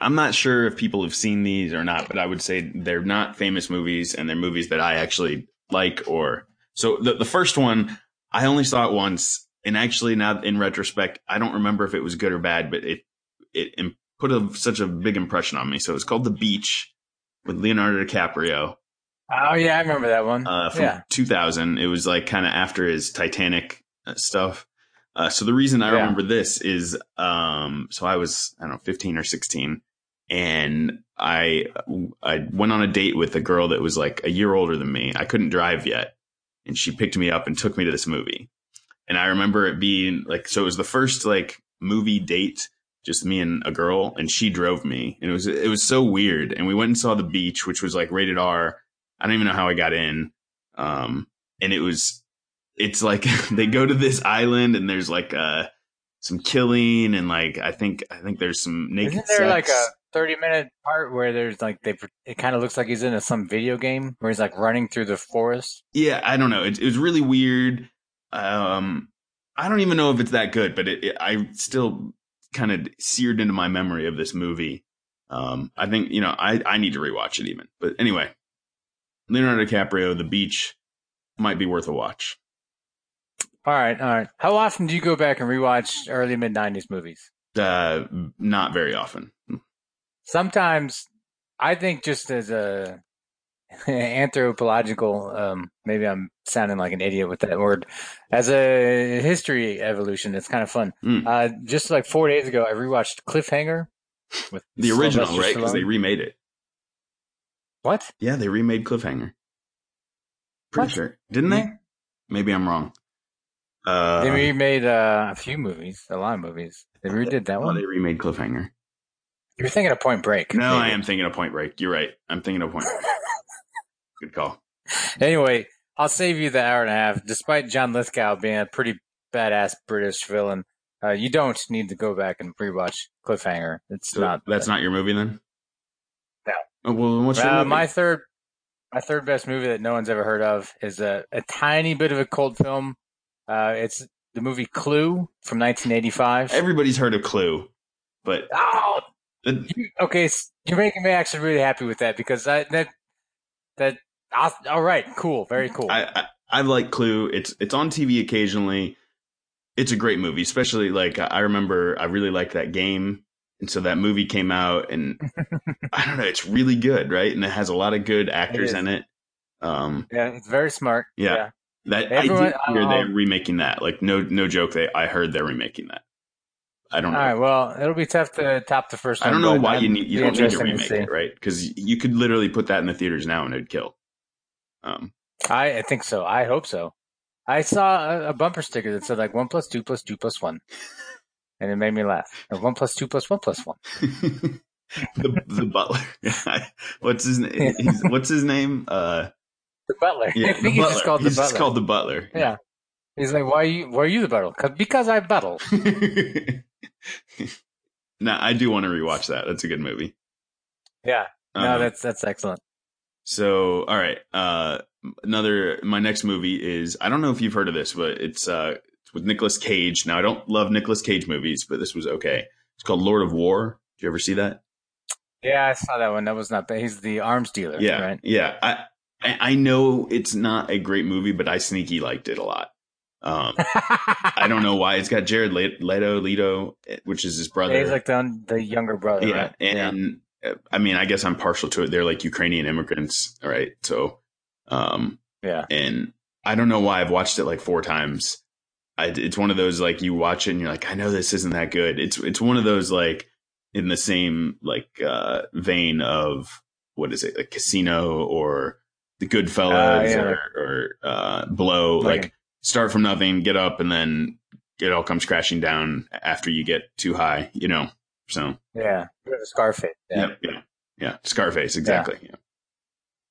S1: I'm not sure if people have seen these or not, but I would say they're not famous movies, and they're movies that I actually like. Or so the the first one I only saw it once, and actually now in retrospect, I don't remember if it was good or bad, but it it put a, such a big impression on me. So it's called The Beach with Leonardo DiCaprio.
S2: oh yeah, I remember that one.
S1: uh, from
S2: yeah,
S1: 2000. It was like kind of after his Titanic uh, stuff. Uh, so the reason I
S2: Yeah.
S1: remember this is, um, so I was, I don't know, 15 or 16 and I, I went on a date with a girl that was like a year older than me. I couldn't drive yet. And she picked me up and took me to this movie. And I remember it being like, so it was the first like movie date, just me and a girl, and she drove me. And it was, it was so weird. And we went and saw the beach, which was like rated R. I don't even know how I got in. Um, and it was, it's like they go to this island and there's like, uh, some killing and like, I think, I think there's some naked
S2: isn't there like a thirty minute part where there's like they it kind of looks like he's in a, some video game where he's like running through the forest?
S1: yeah, I don't know. It, it was really weird. Um, I don't even know if it's that good, but it, it I still kind of seared into my memory of this movie. Um, I think you know I I need to rewatch it even. But anyway, Leonardo DiCaprio, The Beach, might be worth a watch.
S2: All right, all right. How often do you go back and rewatch early mid '90s movies?
S1: Uh, not very often.
S2: Sometimes, I think just as a anthropological, um, maybe I'm sounding like an idiot with that word. As a history evolution, it's kind of fun.
S1: Mm.
S2: Uh, just like four days ago, I rewatched Cliffhanger with
S1: The original,
S2: Sylvester
S1: right? Because they remade it.
S2: what?
S1: Yeah, they remade Cliffhanger. Pretty
S2: What?
S1: sure, didn't they? Maybe I'm wrong. Uh,
S2: they remade uh, a few movies, a lot of movies. They redid that one.
S1: they remade Cliffhanger.
S2: You're thinking of Point Break.
S1: No, I am thinking of Point Break. You're right. I'm thinking of Point Break. Good call.
S2: Anyway, I'll save you the hour and a half. Despite John Lithgow being a pretty badass British villain, uh, you don't need to go back and rewatch Cliffhanger. It's
S1: So
S2: not.
S1: that's not your movie then.
S2: No.
S1: Oh, well, what's
S2: Uh, my third, my third best movie that no one's ever heard of is a, a tiny bit of a cult film. Uh, it's the movie Clue from 1985.
S1: Everybody's heard of Clue, but
S2: oh,
S1: it-
S2: you, okay, you're making me actually really happy with that because I, that that I'll, all right, cool, very cool.
S1: I, I I like Clue. It's it's on TV occasionally. It's a great movie, especially like I remember I really liked that game, and so that movie came out, and I don't know, it's really good, right? And it has a lot of good actors
S2: is.
S1: in it. Um,
S2: yeah, it's very smart.
S1: Yeah. That
S2: Everyone-
S1: I did hear they're remaking that. Like no no joke, they I heard they're remaking that. I don't know.
S2: All right. Well, it'll be tough to top the first
S1: I don't know why you need you don't need to remake
S2: see.
S1: it, right? Because you could literally put that in the theaters now and it'd kill. Um,
S2: I, I think so. I hope so. I saw a, a bumper sticker that said like one plus two plus two plus one, and it made me laugh. Or one plus two plus one plus one.
S1: the the butler. what's his name? What's his name? Uh,
S2: The butler.
S1: yeah,
S2: I
S1: the
S2: think he's
S1: butler.
S2: just called the
S1: He's
S2: butler.
S1: just called the butler.
S2: yeah. He's like, why are you? Why are you the butler? 'Cause- because I buttle.
S1: now I do want to rewatch that. That's a good movie.
S2: Yeah. No,
S1: Um,
S2: that's that's excellent.
S1: So, all right. Uh, another, my next movie is, I don't know if you've heard of this, but it's, uh, it's with Nicolas Cage. Now I don't love Nicolas Cage movies, but this was okay. It's called Lord of War. Did you ever see that?
S2: Yeah, I saw that one. That was not bad. He's the arms dealer.
S1: Yeah,
S2: right?
S1: yeah. I I know it's not a great movie, but I sneaky liked it a lot. Um, I don't know why. It's got Jared Leto, Leto, which is his brother.
S2: He's like the, the younger brother.
S1: Yeah,
S2: right?
S1: and yeah. I mean, I guess I'm partial to it. They're like Ukrainian immigrants, right? So, um,
S2: yeah.
S1: And I don't know why I've watched it like four times. I, it's one of those like you watch it and you're like, I know this isn't that good. It's it's one of those like in the same like uh, vein of what is it, a Casino or The Goodfellas uh, yeah. or, or uh, Blow. Okay. Like start from nothing, get up, and then it all comes crashing down after you get too high. You know. So
S2: yeah, Scarface.
S1: Yeah, yeah, yeah, yeah. Scarface, exactly. Yeah.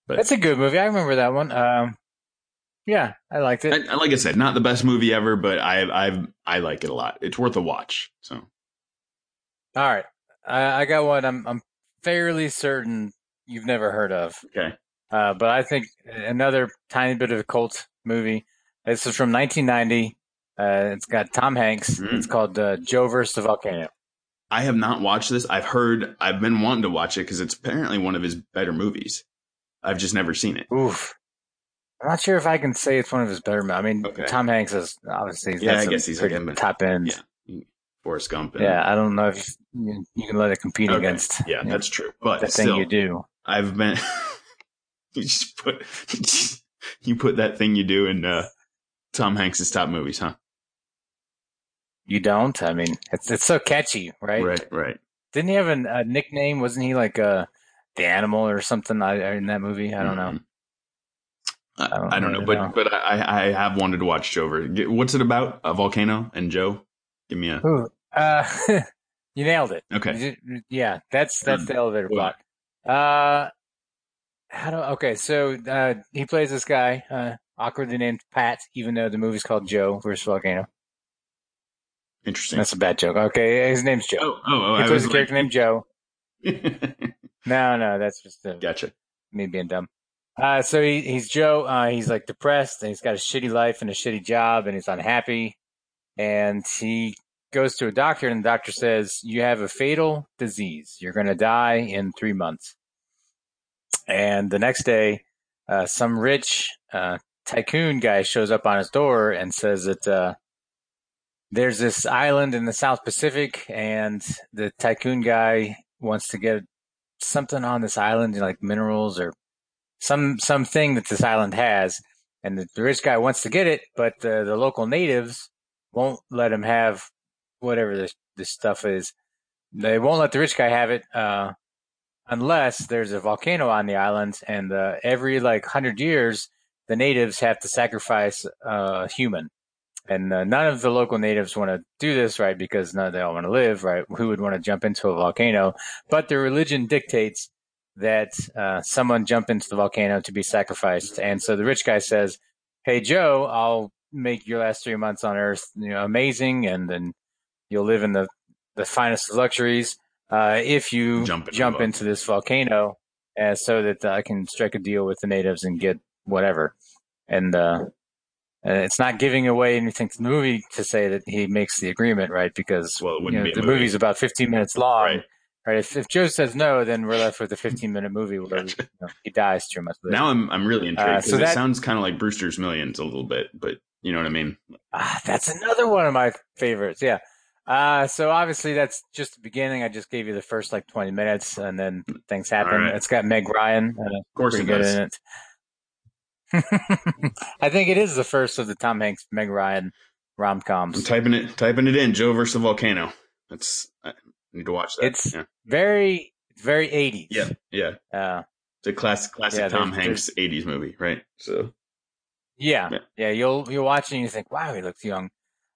S2: But that's a good movie. I remember that one. Um, yeah, I liked it.
S1: I, like I said, not the best movie ever, but I I I like it a lot. It's worth a watch. So, all
S2: right, I, I got one. I'm I'm fairly certain you've never heard of.
S1: Okay,
S2: uh, but I think another tiny bit of a cult movie. This is from 1990. Uh, it's got Tom Hanks. Mm. It's called uh, Joe versus the Volcano.
S1: I have not watched this. I've heard. I've been wanting to watch it because it's apparently one of his better movies. I've just never seen it.
S2: Oof. I'm not sure if I can say it's one of his better. I mean, okay. Tom Hanks is obviously
S1: yeah. I guess he's like
S2: top end.
S1: Yeah, Forrest Gump. And,
S2: yeah, I don't know if you, you can let it compete okay. against.
S1: Yeah, that's know, true. But
S2: the
S1: still,
S2: thing you do.
S1: I've been. you just put you put that thing you do in uh, Tom Hanks's top movies, huh?
S2: You don't. I mean, it's it's so catchy, right?
S1: Right, right.
S2: Didn't he have a, a nickname? Wasn't he like uh, the animal or something in that movie? I don't mm-hmm. know.
S1: I don't, I don't know, but know. but I, I have wanted to watch Joe. What's it about? A volcano and Joe? Give me a.
S2: Ooh, uh, you nailed it.
S1: Okay.
S2: Yeah, that's that's the elevator block. Uh, how do? Okay, so uh, he plays this guy, uh, awkwardly named Pat, even though the movie's called Joe versus Volcano.
S1: Interesting.
S2: That's a bad joke. Okay, his name's Joe.
S1: Oh, oh, oh
S2: he plays a character named Joe. no, no, that's just a,
S1: gotcha.
S2: Me being dumb. Uh, so he, he's Joe. Uh, he's like depressed and he's got a shitty life and a shitty job and he's unhappy. And he goes to a doctor and the doctor says, you have a fatal disease. You're going to die in three months. And the next day, uh, some rich, uh, tycoon guy shows up on his door and says that, uh, there's this island in the South Pacific and the tycoon guy wants to get something on this island, like minerals or some something that this island has, and the, rich guy wants to get it, but the, the local natives won't let him have whatever this this stuff is. They won't let the rich guy have it uh, unless there's a volcano on the island, and uh, every like hundred years, the natives have to sacrifice uh, a human. And uh, none of the local natives want to do this, right? Because none of them want to live, right? Who would want to jump into a volcano? But the religion dictates that uh, someone jump into the volcano to be sacrificed. And so the rich guy says, "Hey Joe, I'll make your last three months on Earth you know, amazing, and then you'll live in the the finest luxuries uh, if you jump, in jump into this volcano, uh, so that I can strike a deal with the natives and get whatever." And uh, it's not giving away anything to the movie to say that he makes the agreement, right? Because well, you know, the movie. movie's about 15 minutes long. Right. Right. If, if Joe says no, then we're left with a 15 minute movie where gotcha. you know, he dies too much.
S1: Now I'm I'm really intrigued because uh, so it sounds kind of like Brewster's Millions a little bit, but you know what I mean.
S2: Ah, that's another one of my favorites. Yeah. Uh, so obviously that's just the beginning. I just gave you the first like 20 minutes, and then things happen. Right. It's got Meg Ryan, uh,
S1: of course, good does. in it.
S2: I think it is the first of the Tom Hanks Meg Ryan rom coms.
S1: I'm typing it typing it in. Joe versus the volcano. That's need to watch that.
S2: It's yeah. very, very 80s.
S1: Yeah, yeah.
S2: Uh,
S1: it's a classic, classic yeah, Tom Hanks 80s movie, right? So,
S2: yeah, yeah, yeah, You'll you'll watch it and you think, wow, he looks young.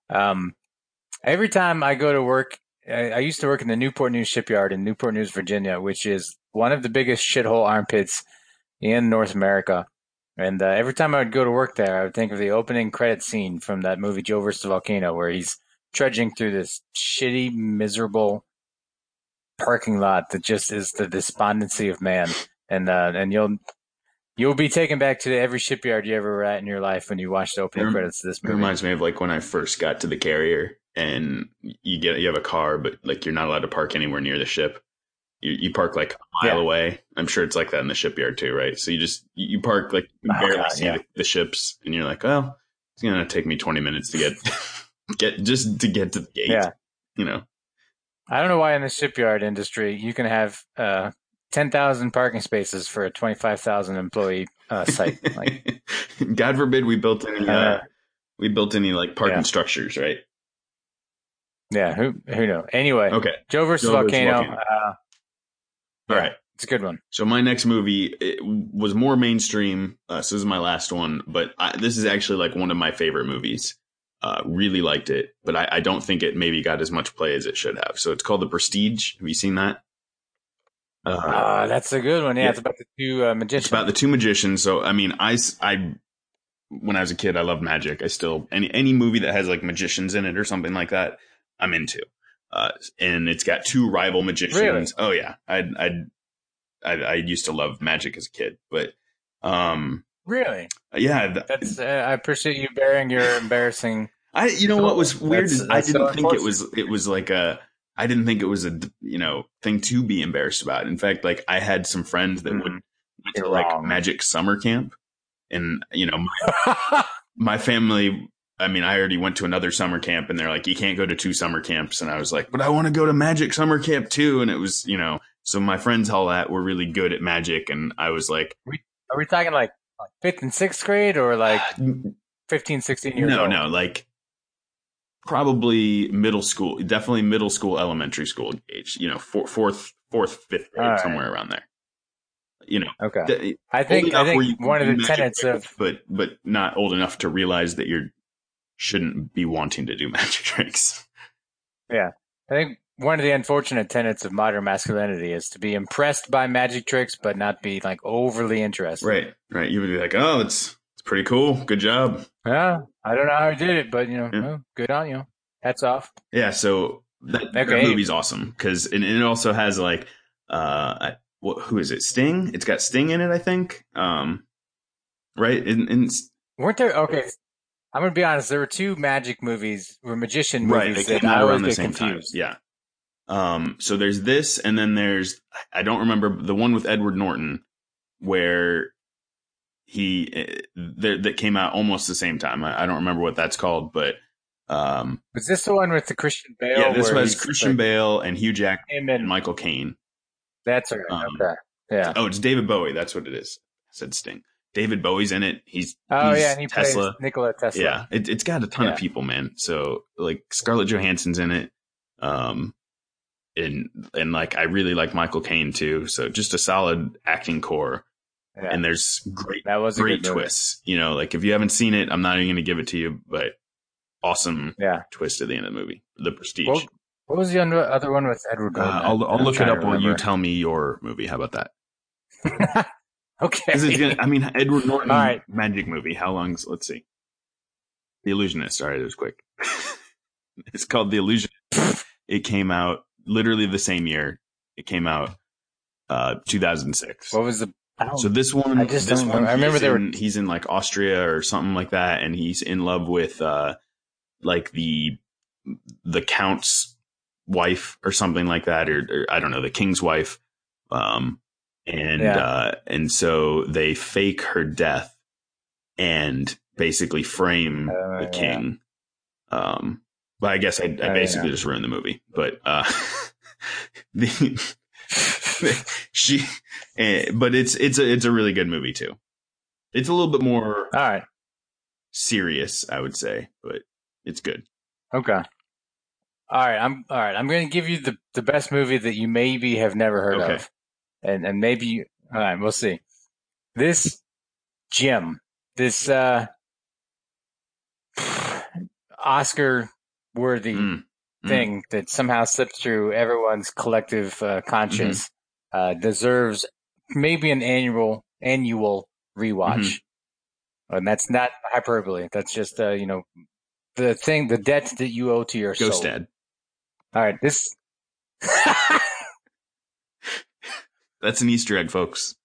S2: Um, every time I go to work, I, I used to work in the Newport News shipyard in Newport News, Virginia, which is one of the biggest shithole armpits in North America. And uh, every time I would go to work there, I would think of the opening credit scene from that movie Joe vs. the Volcano, where he's trudging through this shitty, miserable parking lot that just is the despondency of man. And uh, and you'll You'll be taken back to every shipyard you ever were at in your life when you watch the opening
S1: It
S2: credits of this
S1: It
S2: movie.
S1: reminds me of like when I first got to the carrier and you get you have a car, but like you're not allowed to park anywhere near the ship. You, you park like a mile
S2: Yeah.
S1: away. I'm sure it's like that in the shipyard too, right? So you just you park like you
S2: Oh,
S1: barely
S2: God,
S1: see
S2: yeah.
S1: the, the ships, and you're like, well, it's gonna take me 20 minutes to get get just to get to the gate.
S2: Yeah.
S1: you know.
S2: I don't know why in the shipyard industry you can have uh, 10,000 parking spaces for a 25,000 employee uh, site. Like,
S1: God forbid we built any uh,
S2: Uh,
S1: we built any like parking
S2: yeah.
S1: structures, right?
S2: Yeah, who who knows? Anyway,
S1: Okay,
S2: Joe versus
S1: Joe versus
S2: Volcano.
S1: Volcano.
S2: Uh, Yeah.
S1: right.
S2: it's a good one.
S1: So my next movie it was more mainstream. Uh, so this is my last one, but I, this is actually like one of my favorite movies. Uh, really liked it, but I, I don't think it maybe got as much play as it should have. So it's called The Prestige. Have you seen that? Uh,
S2: Uh, that's a good one. Yeah,
S1: yeah.
S2: it's about the two uh,
S1: it's
S2: magicians.
S1: about the two magicians. So I mean, I, I when I was a kid, I loved magic. I still any any movie that has like magicians in it or something like that, I'm into. Uh, and it's got two rival magicians.
S2: Really?
S1: Oh yeah, I I I I used to love magic as a kid, but um,
S2: really?
S1: yeah, th-
S2: That's. Uh, I appreciate you bearing your embarrassing.
S1: I you know what was weird
S2: That's-
S1: is I
S2: that's so
S1: didn't think it was it was like a I didn't think it was a you know thing to be embarrassed about. In fact, like I had some friends that would
S2: Mhm.
S1: went
S2: You're
S1: to like
S2: wrong.
S1: magic summer camp, and you know my, my family. I mean, I already went to another summer camp, and they're like, "You can't go to two summer camps," and I was like, "But I want to go to magic summer camp too." And it was you know, so my friends all that were really good at magic, and I was like,
S2: Are we talking like like fifth and sixth grade or like ah, 15, 16 years
S1: no,
S2: old?
S1: no, no, like probably middle school, definitely middle school, elementary school age. You know, four, fourth, fourth, fifth grade,
S2: All right.
S1: somewhere around there. You know,
S2: Okay.
S1: th-
S2: I think I
S1: enough where you
S2: think one of the
S1: magic
S2: tenets of
S1: but but not old enough to realize that you shouldn't be wanting to do magic tricks. Yeah.
S2: I think one of the unfortunate tenets of modern masculinity is to be impressed by magic tricks, but not be like overly interested.
S1: Right, right. You would be like, oh, it's it's pretty cool. Good job.
S2: Yeah, I don't know how I did it, but you know,
S1: Yeah.
S2: good on you. Hats off.
S1: Yeah. So that, that movie's awesome because and it also has like uh, what who is it? Sting. It's got Sting in it, I think. Um, right. And, and
S2: Weren't there? Okay, I'm gonna be honest. There were two magic movies, or magician movies
S1: they
S2: that
S1: came
S2: I
S1: out
S2: always
S1: around the
S2: get
S1: same
S2: confused.
S1: time. Yeah. Um, so there's this, and then there's I don't remember the one with Edward Norton where he eh, that came out almost the same time. I, I don't remember what that's called, but um,
S2: Was this the one with the Christian Bale?
S1: yeah, this was Christian
S2: like,
S1: Bale and Hugh Jackman and
S2: and
S1: Michael Caine.
S2: that's right.
S1: um,
S2: okay. Yeah.
S1: Oh, it's David Bowie. That's what it is. I said Sting. David Bowie's in it. He's
S2: Oh
S1: he's
S2: yeah, and he
S1: Tesla.
S2: plays Nikola Tesla.
S1: Yeah, it, it's got a ton
S2: Yeah.
S1: of people, man. So like Scarlett Johansson's in it, um, and and like I really like Michael Caine too. So just a solid acting core,
S2: Yeah.
S1: and there's great
S2: that was
S1: great twists. You know, like if you haven't seen it, I'm not even going to give it to you, but awesome
S2: Yeah.
S1: twist at the end of the movie, The Prestige.
S2: What, what was the other one with Edward
S1: uh, I'll I'll look it up while you tell me your movie. How about that?
S2: okay.
S1: 'Cause it's gonna, I mean, Edward Norton
S2: All right.
S1: magic movie. How long's? Let's see. The Illusionist. All right, it was quick. it's called The Illusionist. It came out literally the same year. It came out uh 2006.
S2: what was the?
S1: So this one,
S2: I just
S1: this
S2: don't
S1: one,
S2: remember. I remember
S1: he's
S2: they were-
S1: in, he's in like Austria or something like that, and he's in love with uh like the the count's wife or something like that, or, or I don't know, the king's wife. Um, and
S2: Yeah.
S1: uh, and so they fake her death and basically frame
S2: Uh,
S1: the
S2: yeah.
S1: king. Um, but I guess I, I
S2: Oh,
S1: basically
S2: yeah.
S1: just ruined the movie. But uh, the she, eh, but it's it's a it's a really good movie too. It's a little bit more
S2: all right.
S1: serious, I would say, but it's good.
S2: Okay. All right. I'm all right. I'm going to give you the the best movie that you maybe have never heard
S1: Okay.
S2: of, and and maybe all right. We'll see. This Jim, this uh Oscar worthy
S1: Mm. Mm.
S2: thing that somehow slips through everyone's collective uh, conscience
S1: Mm-hmm.
S2: uh, deserves maybe an annual annual rewatch.
S1: Mm-hmm.
S2: And that's not hyperbole. That's just uh, you know the thing, the debt that you owe to your
S1: Ghost
S2: soul.
S1: Dad.
S2: All right, this.
S1: That's an Easter egg, folks.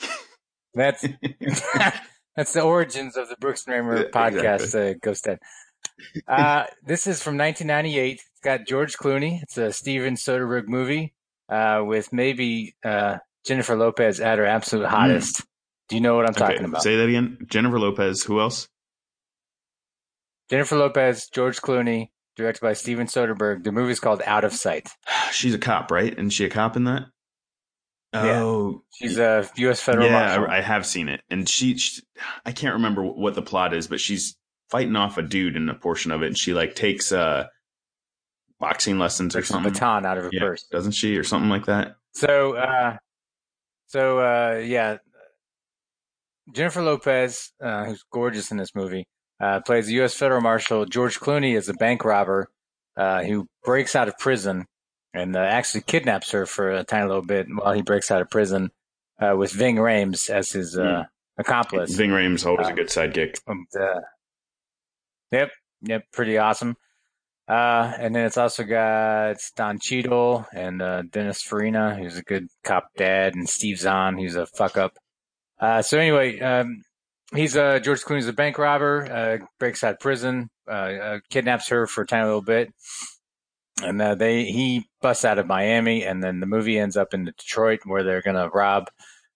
S2: That's that's the origins of the Brooks and Raymer podcast. Exactly. Uh, Ghost Dad. Uh, this is from 1998. It's got George Clooney. It's a Steven Soderbergh movie uh, with maybe uh, Jennifer Lopez at her absolute hmm. hottest. Mm. Do you know what I'm okay, talking about?
S1: Say that again. Jennifer Lopez. Who else?
S2: Jennifer Lopez, George Clooney, directed by Steven Soderbergh. The movie's called Out of Sight.
S1: She's a cop, right? Isn't she a cop in that?
S2: Oh, yeah. she's a U.S. federal
S1: yeah,
S2: marshal.
S1: I, I have seen it, and she, she, I can't remember what the plot is, but she's fighting off a dude in a portion of it, and she like takes uh boxing lessons or something.
S2: baton out of her
S1: yeah,
S2: purse,
S1: doesn't she, or something like that?
S2: So, uh, so uh, yeah, Jennifer Lopez, uh, who's gorgeous in this movie, uh, plays a U.S. federal marshal. George Clooney is a bank robber uh, who breaks out of prison and uh, actually kidnaps her for a tiny little bit while he breaks out of prison uh, with Ving Rhames as his mm. accomplice.
S1: Ving Rhames always a good sidekick.
S2: And, yep, yep, pretty awesome. Uh, and then it's also got Don Cheadle and uh, Dennis Farina, who's a good cop dad, and Steve Zahn, who's a fuck up. Uh, so anyway, um, he's uh, George Clooney's a bank robber, uh, breaks out of prison, uh, uh, kidnaps her for a tiny little bit, and uh, they he busts out of Miami, and then the movie ends up in Detroit where they're gonna rob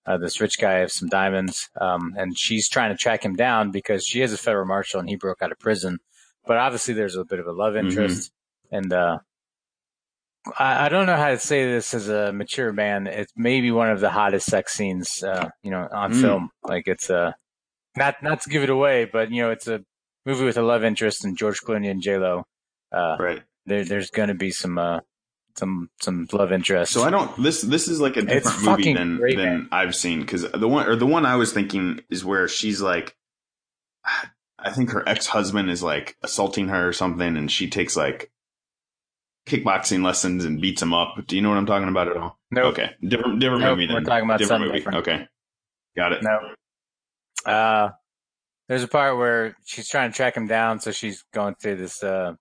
S2: uh, this rich guy of some diamonds, um, and she's trying to track him down because she is a federal marshal and he broke out of prison. But obviously, there's a bit of a love mm-hmm. interest, mm-hmm. and uh, I, I, don't know how to say this as a mature man. It's maybe one of the hottest sex scenes, uh, you know, on mm. film. Like it's a uh, not not to give it away, but you know, it's a movie with a love interest and George Clooney and J Lo.
S1: Uh, right.
S2: There, there's going to be some uh, some some love interest.
S1: So I don't. This this is like a different it's movie than great, than man. I've seen because the one or the one I was thinking is where she's like, I think her ex husband is like assaulting her or something, and she takes like kickboxing lessons and beats him up. Do you know what I'm talking about at all?
S2: No.
S1: Nope. Okay. Different different
S2: nope,
S1: movie. Then.
S2: We're talking about
S1: different movie.
S2: different.
S1: Okay. Got it.
S2: No. Uh, there's a part where she's trying to track him down, so she's going through this uh,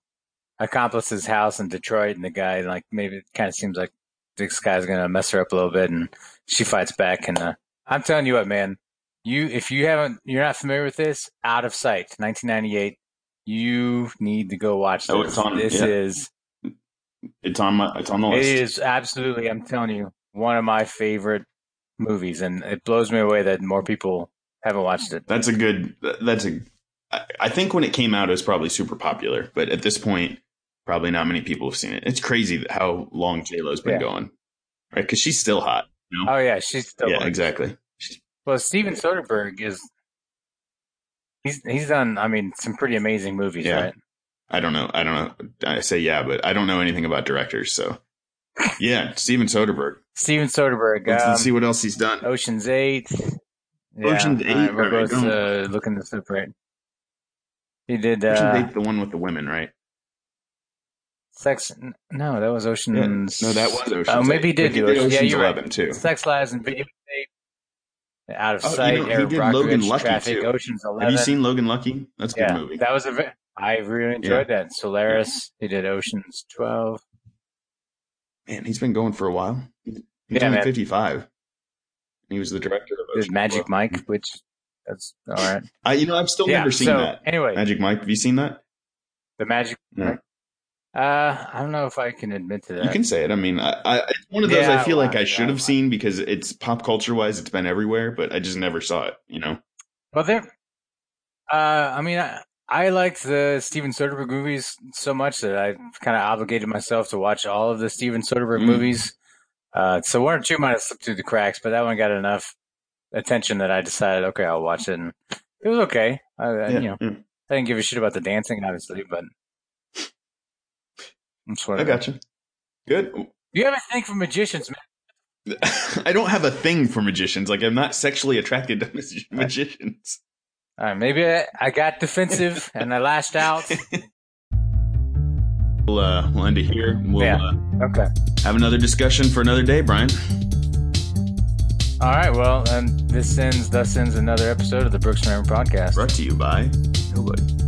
S2: accomplice's house in Detroit, and the guy like maybe it kind of seems like this guy's gonna mess her up a little bit, and she fights back. And uh, I'm telling you what, man, you if you haven't, you're not familiar with this, Out of Sight, 1998. You need to go watch this. Oh, it's on, this yeah. is.
S1: It's on my. It's on the list.
S2: It is absolutely. I'm telling you, one of my favorite movies, and it blows me away that more people haven't watched it.
S1: That's a good. That's a. I think when it came out, it was probably super popular, but at this point, probably not many people have seen it. It's crazy how long J Lo's been yeah. going, right? Because she's still hot.
S2: You know? Oh yeah, she's still.
S1: Yeah, exactly. She's,
S2: well, Steven Soderbergh is. He's he's done. I mean, some pretty amazing movies, yeah. right?
S1: I don't know. I don't know. I say yeah, but I don't know anything about directors. So, yeah, Steven Soderbergh.
S2: Steven Soderbergh.
S1: Let's, um, let's, see what else he's done.
S2: Ocean's Eight.
S1: Yeah, Ocean's Eight. Right,
S2: we're both uh, looking this up right. He did.
S1: Ocean's
S2: uh,
S1: Eight, the one with the women, right?
S2: Sex? No, that was Ocean's.
S1: Yeah. No, that was Ocean's.
S2: Oh, maybe he did do
S1: Ocean's.
S2: Yeah, you're
S1: Eleven
S2: right.
S1: too.
S2: Sex, lies, and videotape. Out of oh, sight. You
S1: know, he did Logan Lucky
S2: traffic,
S1: too.
S2: Ocean's Eleven.
S1: Have you seen Logan Lucky? That's a
S2: yeah,
S1: good movie.
S2: That was a. I really enjoyed yeah. that. Solaris. He did Ocean's Twelve.
S1: Man, he's been going for a while. He's yeah, only fifty-five. He was the director of
S2: Ocean's Magic 12. Mike, which that's all right.
S1: I, you know, I've still yeah, never seen
S2: so,
S1: that.
S2: Anyway,
S1: Magic Mike. Have you seen that?
S2: The Magic. No. Uh, I don't know if I can admit to that.
S1: You can say it. I mean, I, I it's one of those yeah, I feel like I should have seen because it's pop culture wise, it's been everywhere, but I just never saw it. You know.
S2: Well, there. Uh, I mean, I, I liked the Steven Soderbergh movies so much that I kind of obligated myself to watch all of the Steven Soderbergh mm. movies. Uh, so one or two might have slipped through the cracks, but that one got enough attention that I decided, okay, I'll watch it, and it was okay. I, yeah, you know, yeah. I didn't give a shit about the dancing, obviously, but
S1: I got you. Good.
S2: You have a thing for magicians, man.
S1: I don't have a thing for magicians. Like I'm not sexually attracted to magicians.
S2: All right, maybe I, I got defensive and I lashed out.
S1: we'll, uh, we'll end it here. We'll
S2: yeah.
S1: uh,
S2: okay.
S1: have another discussion for another day, Brian.
S2: All right. Well, and this ends, thus ends another episode of the Brooks and Raymer podcast.
S1: Brought to you by Nobody.